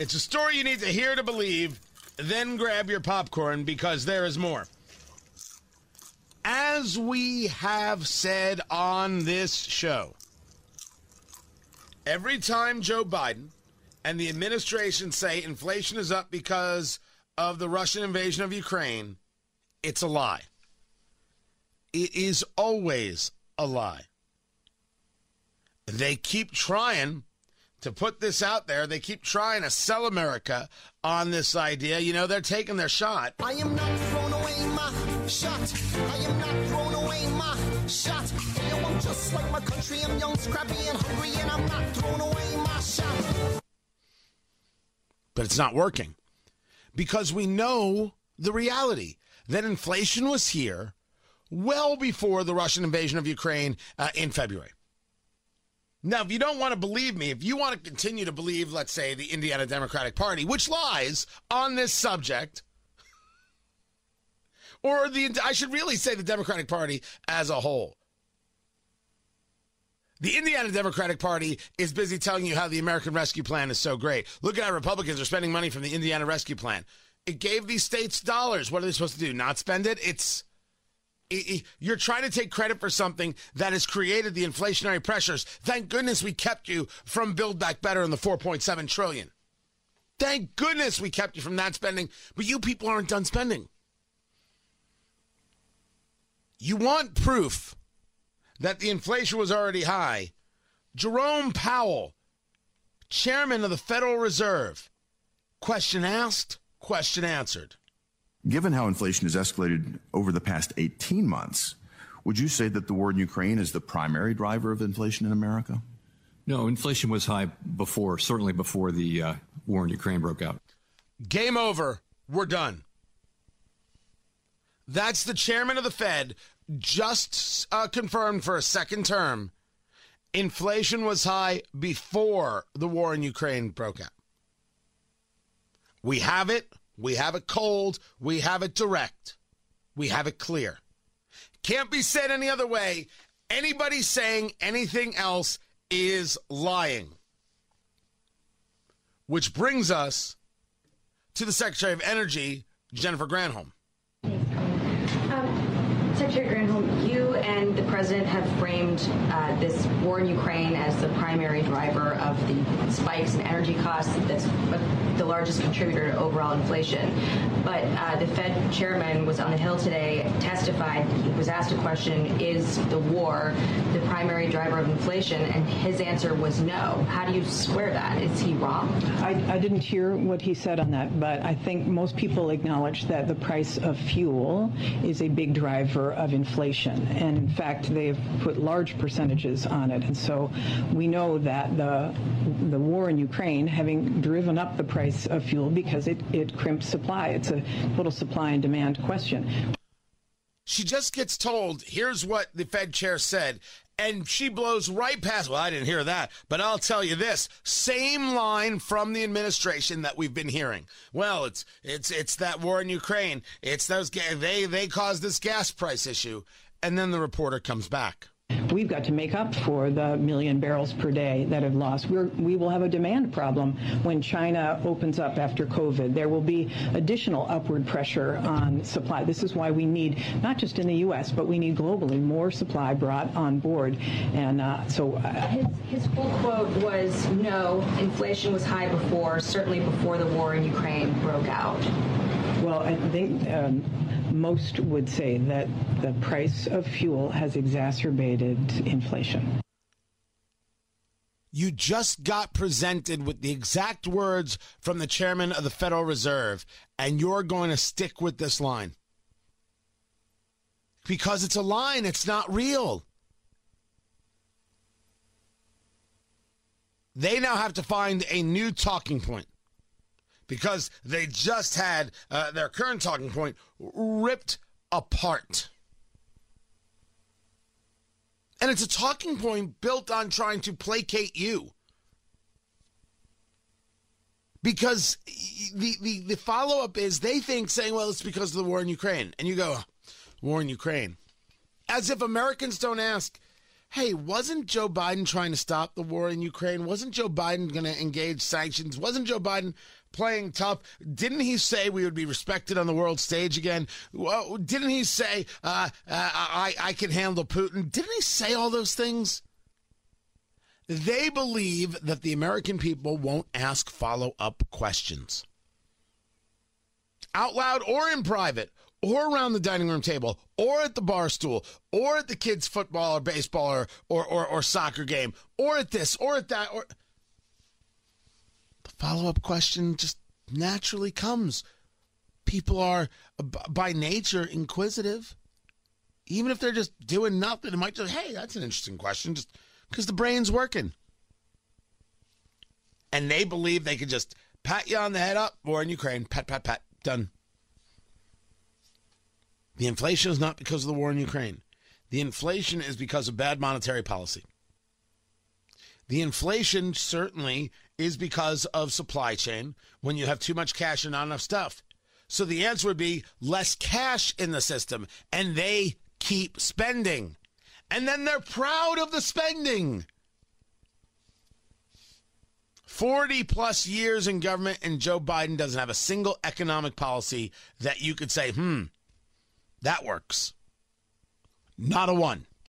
It's a story you need to hear to believe, then grab your popcorn because there is more. As we have said on this show, every time Joe Biden and the administration say inflation is up because of the Russian invasion of Ukraine, it's a lie. It is always a lie. They keep trying to put this out there. They keep trying to sell America on this idea. You know, they're taking their shot. I am not throwing away my shot. I am not throwing away my shot. Yo, I'm just like my country. I'm young, scrappy, and hungry, and I'm not throwing away my shot. But it's not working because we know the reality that inflation was here well before the Russian invasion of Ukraine uh, in February. Now, if you don't want to believe me, if you want to continue to believe, let's say, the Indiana Democratic Party, which lies on this subject, or the, I should really say the Democratic Party as a whole. The Indiana Democratic Party is busy telling you how the American Rescue Plan is so great. Look at how Republicans are spending money from the Indiana Rescue Plan. It gave these states dollars. What are they supposed to do? Not spend it? It's you're trying to take credit for something that has created the inflationary pressures. Thank goodness we kept you from Build Back Better and the 4.7 trillion. Thank goodness we kept you from that spending, but you people aren't done spending. You want proof that the inflation was already high. Jerome Powell, chairman of the Federal Reserve, question asked, question answered. Given how inflation has escalated over the past 18 months, would you say that the war in Ukraine is the primary driver of inflation in America? No, inflation was high before, certainly before the uh, war in Ukraine broke out. Game over. We're done. That's the chairman of the Fed, just uh, confirmed for a second term. Inflation was high before the war in Ukraine broke out. We have it. We have it cold. We have it direct. We have it clear. Can't be said any other way. Anybody saying anything else is lying. Which brings us to the Secretary of Energy, Jennifer Granholm. Secretary Granholm, you and the president have framed uh, this war in Ukraine as the primary driver of the spikes in energy costs. That's the largest contributor to overall inflation. But uh, the Fed chairman was on the Hill today, testified, he was asked a question, is the war the primary driver of inflation? And his answer was no. How do you square that? Is he wrong? I, I didn't hear what he said on that, but I think most people acknowledge that the price of fuel is a big driver of inflation. And in fact, they've put large percentages on it. And so we know that the, the war in Ukraine, having driven up the price of fuel because it, it crimps supply. It's a total supply and demand question. She just gets told, here's what the Fed chair said. And she blows right past. Well, I didn't hear that, but I'll tell you this: same line from the administration that we've been hearing. Well, it's it's it's that war in Ukraine. It's those they they caused this gas price issue, and then the reporter comes back. We've got to make up for the million barrels per day that have lost. We're, we will have a demand problem when China opens up after COVID. There will be additional upward pressure on supply. This is why we need, not just in the U.S., but we need globally more supply brought on board. And uh, so. Uh, his, his full quote was no, inflation was high before, certainly before the war in Ukraine broke out. Well, I think um, most would say that the price of fuel has exacerbated inflation. You just got presented with the exact words from the chairman of the Federal Reserve, and you're going to stick with this line. Because it's a line, it's not real. They now have to find a new talking point because they just had uh, their current talking point ripped apart. And it's a talking point built on trying to placate you. Because the, the, the follow up is they think saying, well, it's because of the war in Ukraine. And you go, war in Ukraine. As if Americans don't ask, hey, wasn't Joe Biden trying to stop the war in Ukraine? Wasn't Joe Biden going to engage sanctions? Wasn't Joe Biden playing tough? Didn't he say we would be respected on the world stage again? Well, didn't he say uh, uh, I I can handle Putin? Didn't he say all those things? They believe that the American people won't ask follow up questions. Out loud or in private, or around the dining room table, or at the bar stool, or at the kids' football or baseball or, or, or, or soccer game, or at this, or at that, or the follow up question just naturally comes. People are by nature inquisitive. Even if they're just doing nothing, it might just, hey, that's an interesting question. Just because the brain's working. And they believe they can just pat you on the head up, war in Ukraine, pat, pat, pat, done. The inflation is not because of the war in Ukraine. The inflation is because of bad monetary policy. The inflation certainly is because of supply chain when you have too much cash and not enough stuff. So the answer would be less cash in the system, and they keep spending and then they're proud of the spending. 40 plus years in government, and Joe Biden doesn't have a single economic policy that you could say, hmm, that works. Not a one.